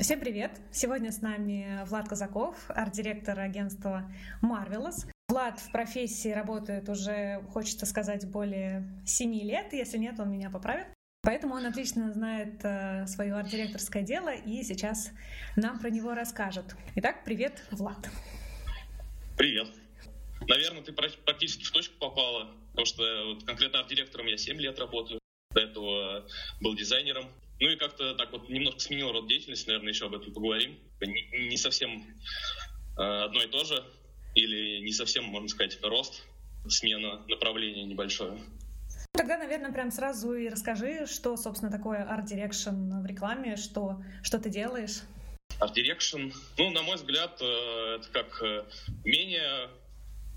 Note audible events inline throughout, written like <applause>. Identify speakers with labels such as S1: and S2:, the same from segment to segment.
S1: Всем привет! Сегодня с нами Влад Казаков, арт-директор агентства Marvelous. Влад в профессии работает уже, хочется сказать, более семи лет. Если нет, он меня поправит. Поэтому он отлично знает э, свое арт-директорское дело и сейчас нам про него расскажет. Итак, привет, Влад.
S2: Привет. Наверное, ты практически в точку попала, потому что вот конкретно арт-директором я 7 лет работаю. До этого был дизайнером. Ну и как-то так вот немножко сменил род деятельности, наверное, еще об этом поговорим. Не, не совсем э, одно и то же, или не совсем, можно сказать, рост, смена направления небольшое.
S1: Тогда, наверное, прям сразу и расскажи, что, собственно, такое Art Direction в рекламе, что, что ты делаешь.
S2: Art Direction, ну, на мой взгляд, э, это как э, умение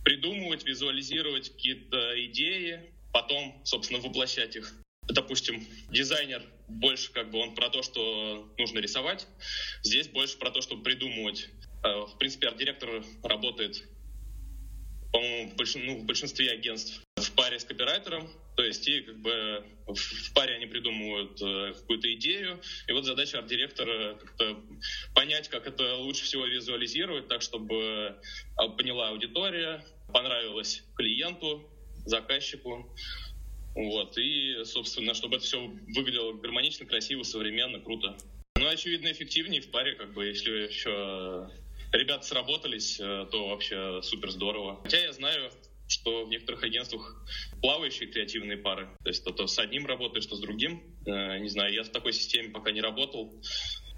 S2: придумывать, визуализировать какие-то идеи, потом, собственно, воплощать их. Допустим, дизайнер больше как бы он про то, что нужно рисовать, здесь больше про то, чтобы придумывать. Э, в принципе, арт-директор работает, по-моему, ну, в большинстве агентств. В паре с копирайтером, то есть и как бы в паре они придумывают э, какую-то идею, и вот задача арт-директора понять, как это лучше всего визуализировать, так чтобы а, поняла аудитория, понравилось клиенту, заказчику, вот, и, собственно, чтобы это все выглядело гармонично, красиво, современно, круто. Ну, очевидно, эффективнее в паре, как бы, если еще ребята сработались, э, то вообще супер здорово. Хотя я знаю, что в некоторых агентствах плавающие креативные пары. То есть то, с одним работаешь, то с другим. Э, не знаю, я в такой системе пока не работал.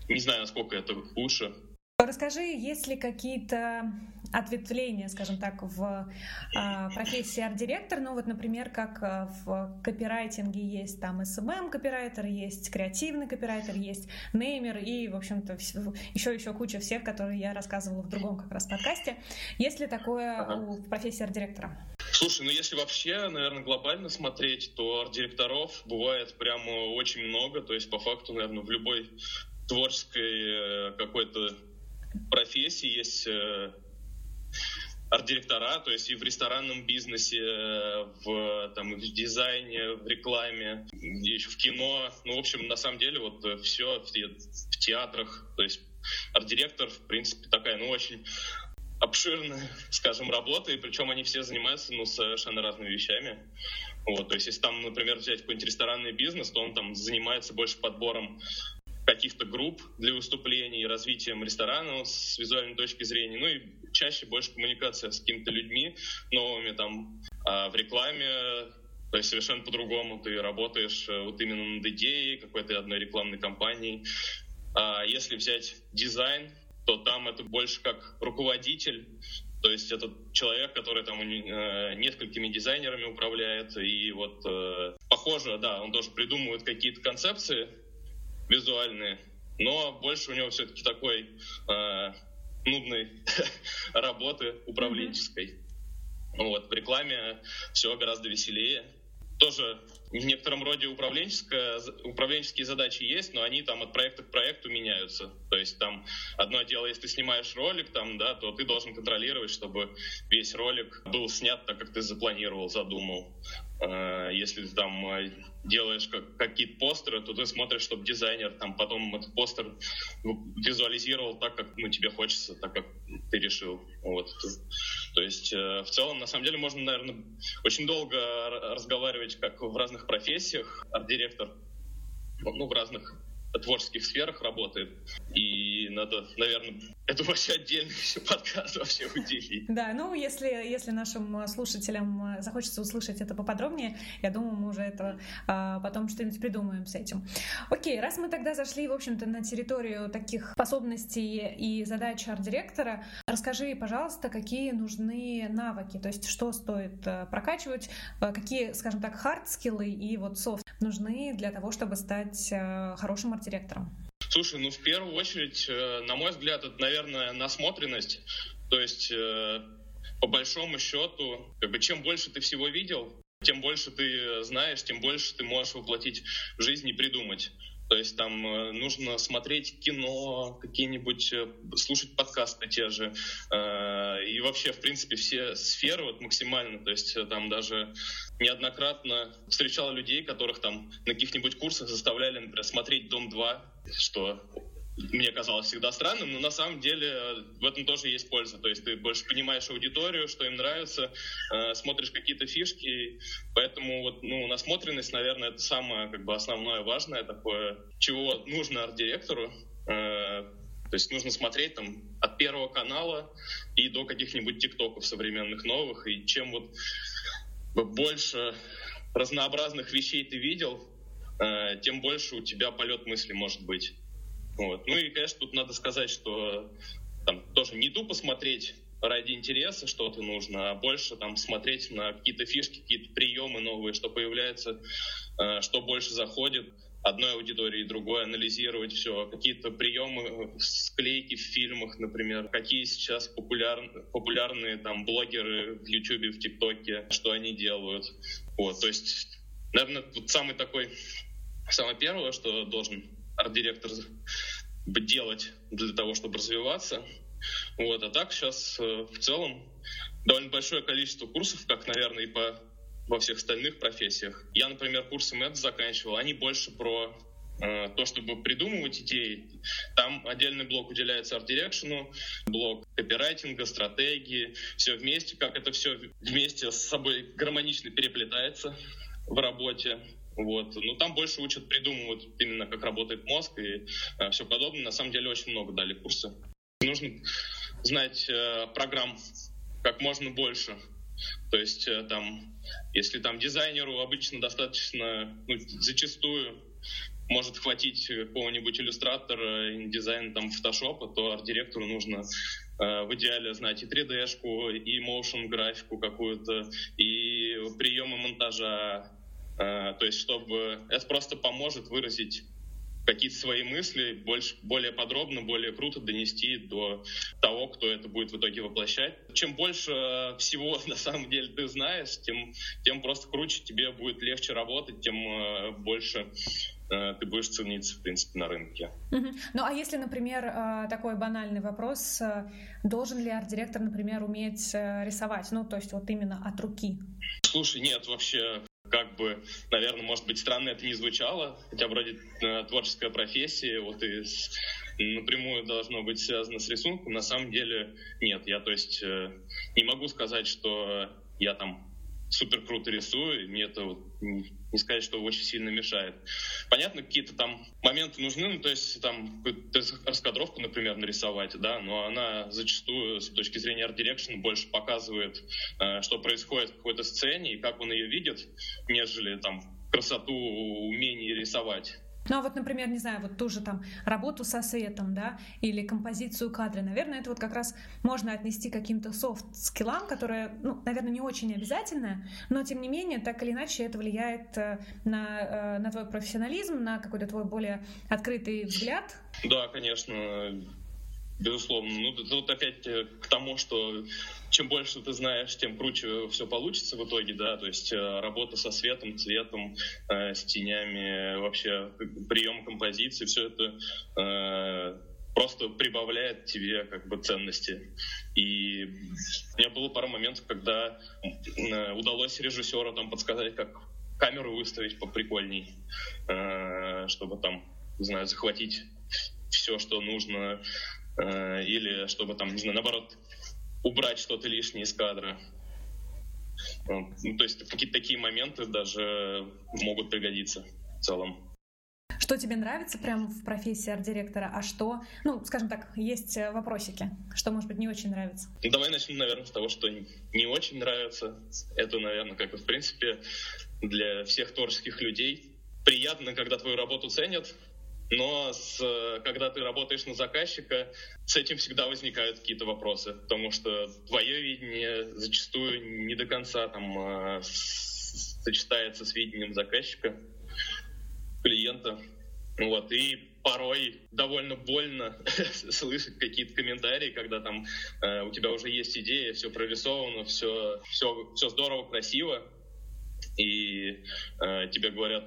S2: Не знаю, насколько это лучше.
S1: Расскажи, есть ли какие-то ответвления, скажем так, в э, профессии арт-директор? Ну вот, например, как а, в копирайтинге есть там SMM копирайтер, есть креативный копирайтер, есть неймер и, в общем-то, еще еще куча всех, которые я рассказывала в другом как раз подкасте. Есть ли такое ага. у профессии арт-директора?
S2: Слушай, ну если вообще, наверное, глобально смотреть, то арт-директоров бывает прямо очень много. То есть, по факту, наверное, в любой творческой э, какой-то профессии есть э, арт-директора, то есть и в ресторанном бизнесе, в, там, в дизайне, в рекламе, еще в кино. Ну, в общем, на самом деле, вот э, все в, в театрах. То есть арт-директор, в принципе, такая, ну, очень обширная, скажем, работа, и причем они все занимаются, ну, совершенно разными вещами. Вот, то есть, если там, например, взять какой-нибудь ресторанный бизнес, то он там занимается больше подбором каких-то групп для выступлений, развитием ресторана с визуальной точки зрения, ну и чаще больше коммуникация с какими-то людьми новыми там а в рекламе, то есть совершенно по-другому ты работаешь э, вот именно над идеей какой-то одной рекламной кампании. А если взять дизайн, то там это больше как руководитель, то есть это человек, который там э, несколькими дизайнерами управляет, и вот э, похоже, да, он тоже придумывает какие-то концепции, визуальные, но больше у него все-таки такой э, нудной <laughs> работы управленческой. Mm-hmm. Вот, в рекламе все гораздо веселее. Тоже в некотором роде управленческие задачи есть, но они там от проекта к проекту меняются. То есть там одно дело, если ты снимаешь ролик, там, да, то ты должен контролировать, чтобы весь ролик был снят так, как ты запланировал, задумал. А, если ты там а, делаешь как, какие-то постеры, то ты смотришь, чтобы дизайнер там потом этот постер визуализировал так, как ну, тебе хочется, так, как ты решил. Вот. То есть э, в целом, на самом деле, можно, наверное, очень долго разговаривать как в разных профессиях. Арт-директор ну, в разных творческих сферах работает. И надо, наверное, <laughs> это вообще отдельный еще <laughs> подкаст вообще уделить.
S1: Да, ну если, если нашим слушателям захочется услышать это поподробнее, я думаю, мы уже это а, потом что-нибудь придумаем с этим. Окей, раз мы тогда зашли, в общем-то, на территорию таких способностей и задач арт-директора, расскажи, пожалуйста, какие нужны навыки, то есть что стоит э, прокачивать, э, какие, скажем так, хард-скиллы и вот софт нужны для того, чтобы стать э, хорошим арт-директором?
S2: Слушай, ну в первую очередь, на мой взгляд, это, наверное, насмотренность. То есть, по большому счету, как бы чем больше ты всего видел, тем больше ты знаешь, тем больше ты можешь воплотить в жизнь и придумать. То есть там э, нужно смотреть кино, какие-нибудь, э, слушать подкасты те же. Э, и вообще, в принципе, все сферы вот максимально. То есть там даже неоднократно встречал людей, которых там на каких-нибудь курсах заставляли, например, смотреть «Дом-2», что мне казалось всегда странным, но на самом деле в этом тоже есть польза. То есть ты больше понимаешь аудиторию, что им нравится, э, смотришь какие-то фишки, поэтому вот, ну, насмотренность, наверное, это самое как бы основное важное такое, чего нужно арт-директору. Э, то есть нужно смотреть там от первого канала и до каких-нибудь тиктоков современных новых, и чем вот больше разнообразных вещей ты видел, э, тем больше у тебя полет мысли может быть. Вот. Ну и, конечно, тут надо сказать, что там тоже не тупо смотреть ради интереса что-то нужно, а больше там смотреть на какие-то фишки, какие-то приемы новые, что появляется, э, что больше заходит одной аудитории и другой, анализировать все, какие-то приемы, склейки в фильмах, например, какие сейчас популярны, популярные там блогеры в Ютубе, в ТикТоке, что они делают. Вот, то есть, наверное, вот самый такой, самое первое, что должен арт-директор делать для того, чтобы развиваться. Вот. А так сейчас э, в целом довольно большое количество курсов, как, наверное, и по, во всех остальных профессиях. Я, например, курсы МЭД заканчивал, они больше про э, то, чтобы придумывать идеи. Там отдельный блок уделяется арт-дирекшену, блок копирайтинга, стратегии, все вместе, как это все вместе с собой гармонично переплетается в работе. Вот. Ну, там больше учат придумывать именно, как работает мозг и э, все подобное. На самом деле очень много дали курсы. Нужно знать э, программ как можно больше. То есть э, там, если там дизайнеру обычно достаточно, ну, зачастую может хватить какого-нибудь иллюстратора, дизайна там фотошопа, то арт-директору нужно э, в идеале знать и 3D-шку, и motion графику какую-то, и приемы монтажа, то есть, чтобы это просто поможет выразить какие-то свои мысли больше, более подробно, более круто донести до того, кто это будет в итоге воплощать. Чем больше всего <laughs> на самом деле ты знаешь, тем, тем просто круче тебе будет легче работать, тем э, больше э, ты будешь цениться, в принципе, на рынке.
S1: Угу. Ну, а если, например, такой банальный вопрос, должен ли арт-директор, например, уметь рисовать? Ну, то есть вот именно от руки?
S2: Слушай, нет, вообще как бы, наверное, может быть, странно это не звучало, хотя вроде э, творческая профессия, вот и с, напрямую должно быть связано с рисунком, на самом деле нет. Я, то есть, э, не могу сказать, что я там супер круто рисую, и мне это вот не сказать, что очень сильно мешает. Понятно, какие-то там моменты нужны, ну, то есть там раскадровку, например, нарисовать, да, но она зачастую с точки зрения art direction больше показывает, э, что происходит в какой-то сцене и как он ее видит, нежели там красоту умение рисовать.
S1: Ну а вот, например, не знаю, вот ту же там работу со светом, да, или композицию кадра, наверное, это вот как раз можно отнести к каким-то софт-скиллам, которые, ну, наверное, не очень обязательны, но тем не менее, так или иначе, это влияет э, на, э, на твой профессионализм, на какой-то твой более открытый взгляд.
S2: Да, конечно, безусловно. Ну, тут опять э, к тому, что чем больше ты знаешь, тем круче все получится в итоге, да, то есть э, работа со светом, цветом, э, с тенями, вообще прием композиции, все это э, просто прибавляет тебе как бы ценности. И у меня было пару моментов, когда удалось режиссеру там подсказать, как камеру выставить поприкольней, чтобы там, не знаю, захватить все, что нужно, или чтобы там, не знаю, наоборот, убрать что-то лишнее из кадра. Ну, то есть какие-то такие моменты даже могут пригодиться в целом.
S1: Что тебе нравится прямо в профессии арт-директора, а что, ну, скажем так, есть э, вопросики, что, может быть, не очень нравится?
S2: Ну, давай начнем, наверное, с того, что не очень нравится. Это, наверное, как и в принципе для всех творческих людей. Приятно, когда твою работу ценят, но с, когда ты работаешь на заказчика, с этим всегда возникают какие-то вопросы, потому что твое видение зачастую не до конца там а, сочетается с видением заказчика, клиента. Вот, и порой довольно больно <laughs> слышать какие-то комментарии, когда там э, у тебя уже есть идея, все прорисовано, все, все, все здорово, красиво, и э, тебе говорят,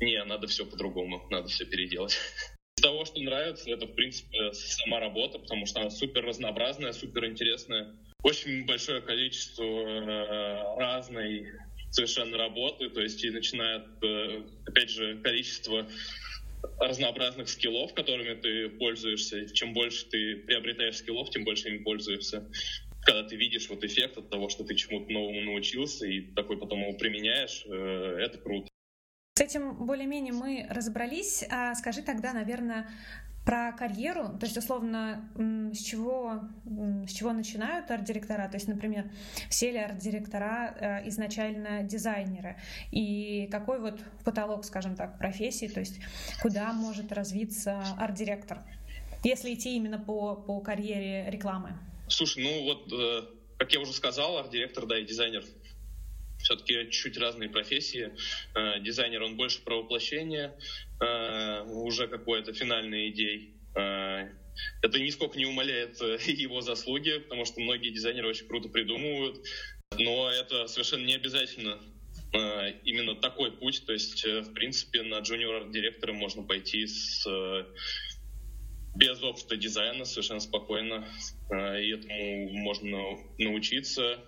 S2: не, надо все по-другому, надо все переделать. <laughs> Из того, что нравится, это, в принципе, сама работа, потому что она супер разнообразная, супер интересная. Очень большое количество э, разной совершенно работы, то есть и начиная от, э, опять же, количества разнообразных скиллов, которыми ты пользуешься. Чем больше ты приобретаешь скиллов, тем больше ими пользуешься. Когда ты видишь вот эффект от того, что ты чему-то новому научился, и такой потом его применяешь, э, это круто.
S1: С этим более-менее мы разобрались. А скажи тогда, наверное, про карьеру, то есть, условно, с чего, с чего начинают арт-директора? То есть, например, все ли арт-директора э, изначально дизайнеры? И какой вот потолок, скажем так, профессии, то есть куда может развиться арт-директор, если идти именно по, по карьере рекламы?
S2: Слушай, ну вот, э, как я уже сказал, арт-директор, да, и дизайнер все-таки чуть разные профессии. Э, дизайнер, он больше про воплощение э, уже какой-то финальной идеи. Э, это нисколько не умаляет <laughs> его заслуги, потому что многие дизайнеры очень круто придумывают, но это совершенно не обязательно именно такой путь. То есть, в принципе, на джуниор-директора можно пойти с без опыта дизайна совершенно спокойно, и этому можно научиться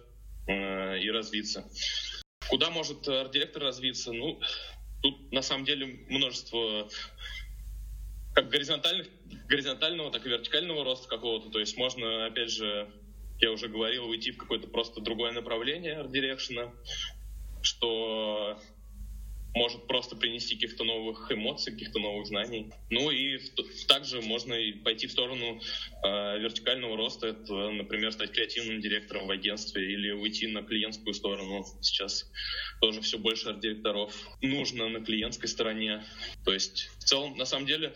S2: и развиться. Куда может арт-директор развиться? Ну, тут на самом деле множество как горизонтальных, горизонтального, так и вертикального роста какого-то. То есть можно, опять же, я уже говорил, уйти в какое-то просто другое направление арт-дирекшена, что может просто принести каких-то новых эмоций, каких-то новых знаний. Ну и также можно и пойти в сторону э, вертикального роста, это, например, стать креативным директором в агентстве или уйти на клиентскую сторону. Сейчас тоже все больше арт-директоров нужно на клиентской стороне. То есть в целом, на самом деле,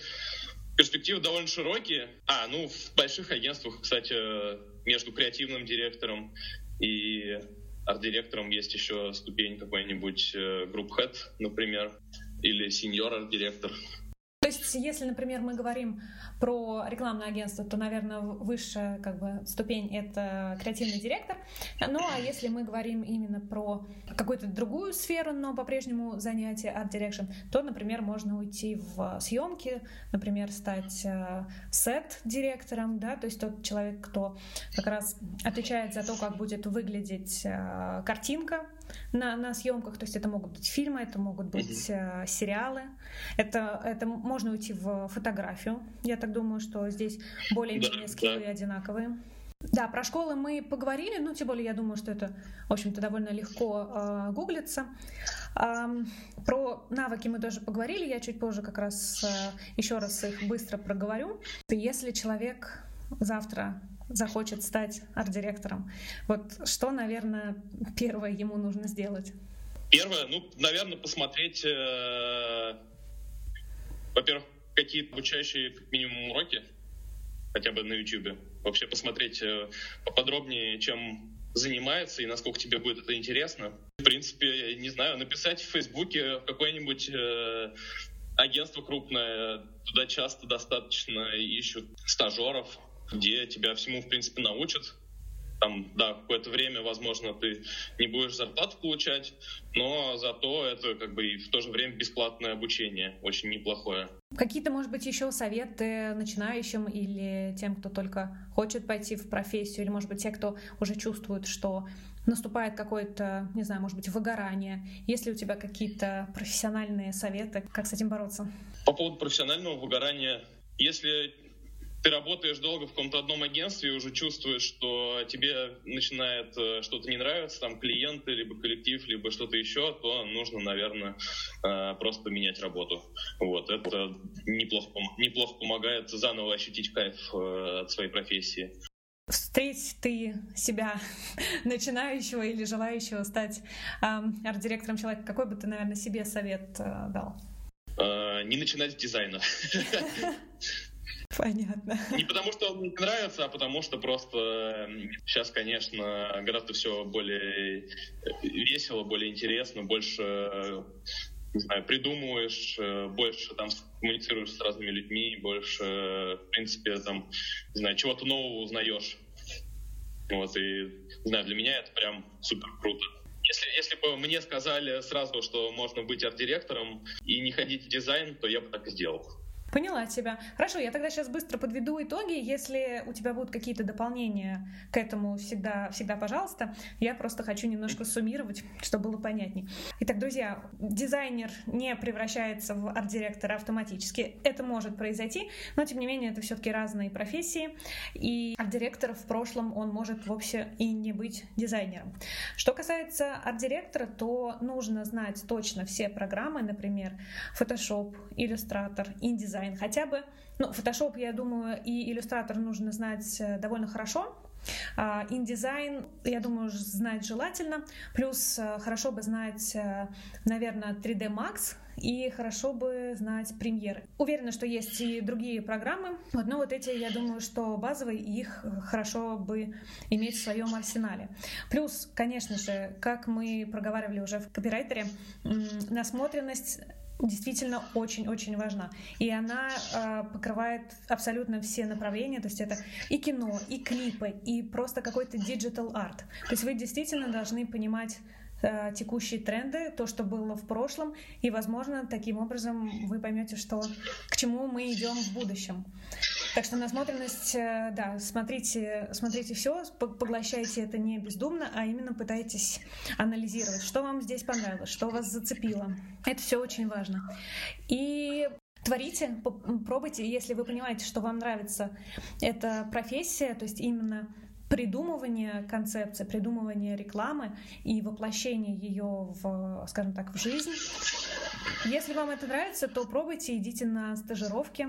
S2: перспективы довольно широкие. А, ну, в больших агентствах, кстати, между креативным директором и арт-директором есть еще ступень какой-нибудь э, group head, например, или сеньор арт-директор.
S1: Есть, если, например, мы говорим про рекламное агентство, то, наверное, высшая как бы, ступень — это креативный директор. Ну, а если мы говорим именно про какую-то другую сферу, но по-прежнему занятие art direction, то, например, можно уйти в съемки, например, стать э, set-директором, да, то есть тот человек, кто как раз отвечает за то, как будет выглядеть э, картинка на, на съемках, то есть это могут быть фильмы, это могут быть э, сериалы, это, это можно уйти в фотографию. Я так думаю, что здесь более-менее скиллы да. одинаковые. Да, про школы мы поговорили, ну, тем более я думаю, что это, в общем-то, довольно легко э, гуглится. Э, про навыки мы тоже поговорили, я чуть позже как раз э, еще раз их быстро проговорю. Если человек завтра захочет стать арт-директором, вот что, наверное, первое ему нужно сделать?
S2: Первое, ну, наверное, посмотреть, э, во-первых, какие обучающие как минимум уроки, хотя бы на YouTube. Вообще посмотреть э, поподробнее, чем занимается и насколько тебе будет это интересно. В принципе, не знаю, написать в Фейсбуке какое-нибудь э, агентство крупное, туда часто достаточно ищут стажеров, где тебя всему, в принципе, научат. Там, да, какое-то время, возможно, ты не будешь зарплату получать, но зато это как бы и в то же время бесплатное обучение, очень неплохое.
S1: Какие-то, может быть, еще советы начинающим или тем, кто только хочет пойти в профессию, или, может быть, те, кто уже чувствует, что наступает какое-то, не знаю, может быть, выгорание. Есть ли у тебя какие-то профессиональные советы, как с этим бороться?
S2: По поводу профессионального выгорания, если ты работаешь долго в каком-то одном агентстве и уже чувствуешь, что тебе начинает э, что-то не нравиться, там клиенты, либо коллектив, либо что-то еще, то нужно, наверное, э, просто менять работу. Вот, это неплохо, неплохо помогает заново ощутить кайф э, от своей профессии.
S1: Встреть ты себя, <laughs> начинающего или желающего стать эм, арт-директором человека, какой бы ты, наверное, себе совет дал?
S2: Не начинать с дизайна. <laughs>
S1: Понятно.
S2: Не потому, что он мне нравится, а потому что просто сейчас, конечно, гораздо все более весело, более интересно, больше не знаю, придумываешь, больше там коммуницируешь с разными людьми, больше, в принципе, там, не знаю, чего-то нового узнаешь. Вот, и, не знаю, для меня это прям супер круто. Если, если бы мне сказали сразу, что можно быть арт-директором и не ходить в дизайн, то я бы так и сделал.
S1: Поняла тебя. Хорошо, я тогда сейчас быстро подведу итоги. Если у тебя будут какие-то дополнения к этому, всегда, всегда пожалуйста. Я просто хочу немножко суммировать, чтобы было понятней. Итак, друзья, дизайнер не превращается в арт-директора автоматически. Это может произойти, но тем не менее это все-таки разные профессии. И арт-директор в прошлом он может вовсе и не быть дизайнером. Что касается арт-директора, то нужно знать точно все программы, например, Photoshop, Illustrator, InDesign, дизайн хотя бы. Ну, Photoshop, я думаю, и иллюстратор нужно знать э, довольно хорошо. Индизайн, я думаю, знать желательно. Плюс э, хорошо бы знать, э, наверное, 3D Max, и хорошо бы знать премьеры. Уверена, что есть и другие программы, но вот эти, я думаю, что базовые, их хорошо бы иметь в своем арсенале. Плюс, конечно же, как мы проговаривали уже в копирайтере, насмотренность действительно очень-очень важна. И она э, покрывает абсолютно все направления, то есть это и кино, и клипы, и просто какой-то digital art. То есть вы действительно должны понимать э, текущие тренды, то, что было в прошлом, и, возможно, таким образом вы поймете, что к чему мы идем в будущем. Так что насмотренность, э, да, смотрите, смотрите все, поглощайте это не бездумно, а именно пытайтесь анализировать, что вам здесь понравилось, что вас зацепило. Это все очень важно. И творите, пробуйте, если вы понимаете, что вам нравится эта профессия, то есть именно придумывание концепции, придумывание рекламы и воплощение ее в, скажем так, в жизнь, если вам это нравится, то пробуйте, идите на стажировки,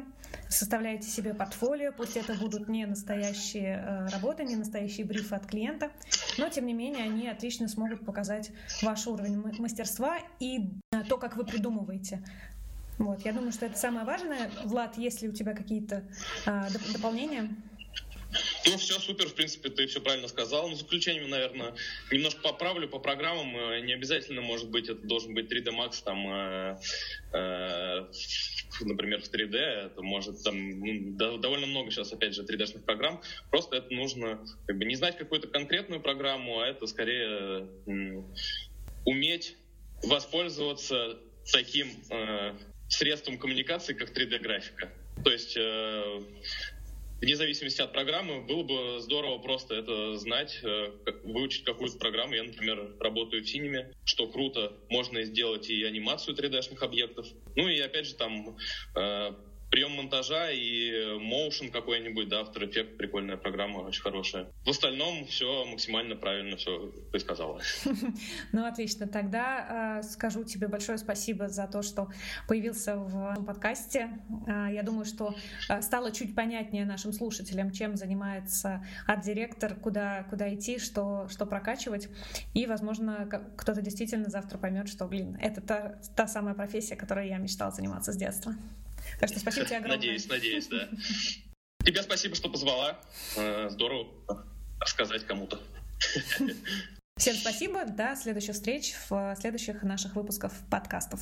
S1: составляйте себе портфолио, пусть это будут не настоящие э, работы, не настоящие брифы от клиента, но тем не менее они отлично смогут показать ваш уровень мастерства и э, то, как вы придумываете вот, я думаю, что это самое важное. Влад, есть ли у тебя какие-то доп- дополнения?
S2: Ну, все супер, в принципе, ты все правильно сказал. Ну, заключением, наверное, немножко поправлю по программам. Э, не обязательно, может быть, это должен быть 3D Max, там, э, э, например, в 3D. Это может там ну, довольно много сейчас, опять же, 3D-шных программ. Просто это нужно как бы не знать какую-то конкретную программу, а это скорее э, уметь воспользоваться таким э, средством коммуникации, как 3D-графика. То есть э, вне зависимости от программы, было бы здорово просто это знать, э, выучить какую-то программу. Я, например, работаю в синеме, что круто, можно сделать и анимацию 3D-шных объектов. Ну и опять же там э, прием монтажа и motion какой-нибудь, да, After Effects, прикольная программа, очень хорошая. В остальном все максимально правильно, все ты сказала. <laughs>
S1: Ну, отлично. Тогда э, скажу тебе большое спасибо за то, что появился в подкасте. Э, я думаю, что э, стало чуть понятнее нашим слушателям, чем занимается арт-директор, куда, куда идти, что, что прокачивать. И, возможно, кто-то действительно завтра поймет, что, блин, это та, та самая профессия, которой я мечтала заниматься с детства. Так что спасибо тебе огромное.
S2: Надеюсь, надеюсь, да. Тебе спасибо, что позвала. Э, здорово рассказать кому-то.
S1: Всем спасибо. До следующих встреч в следующих наших выпусках подкастов.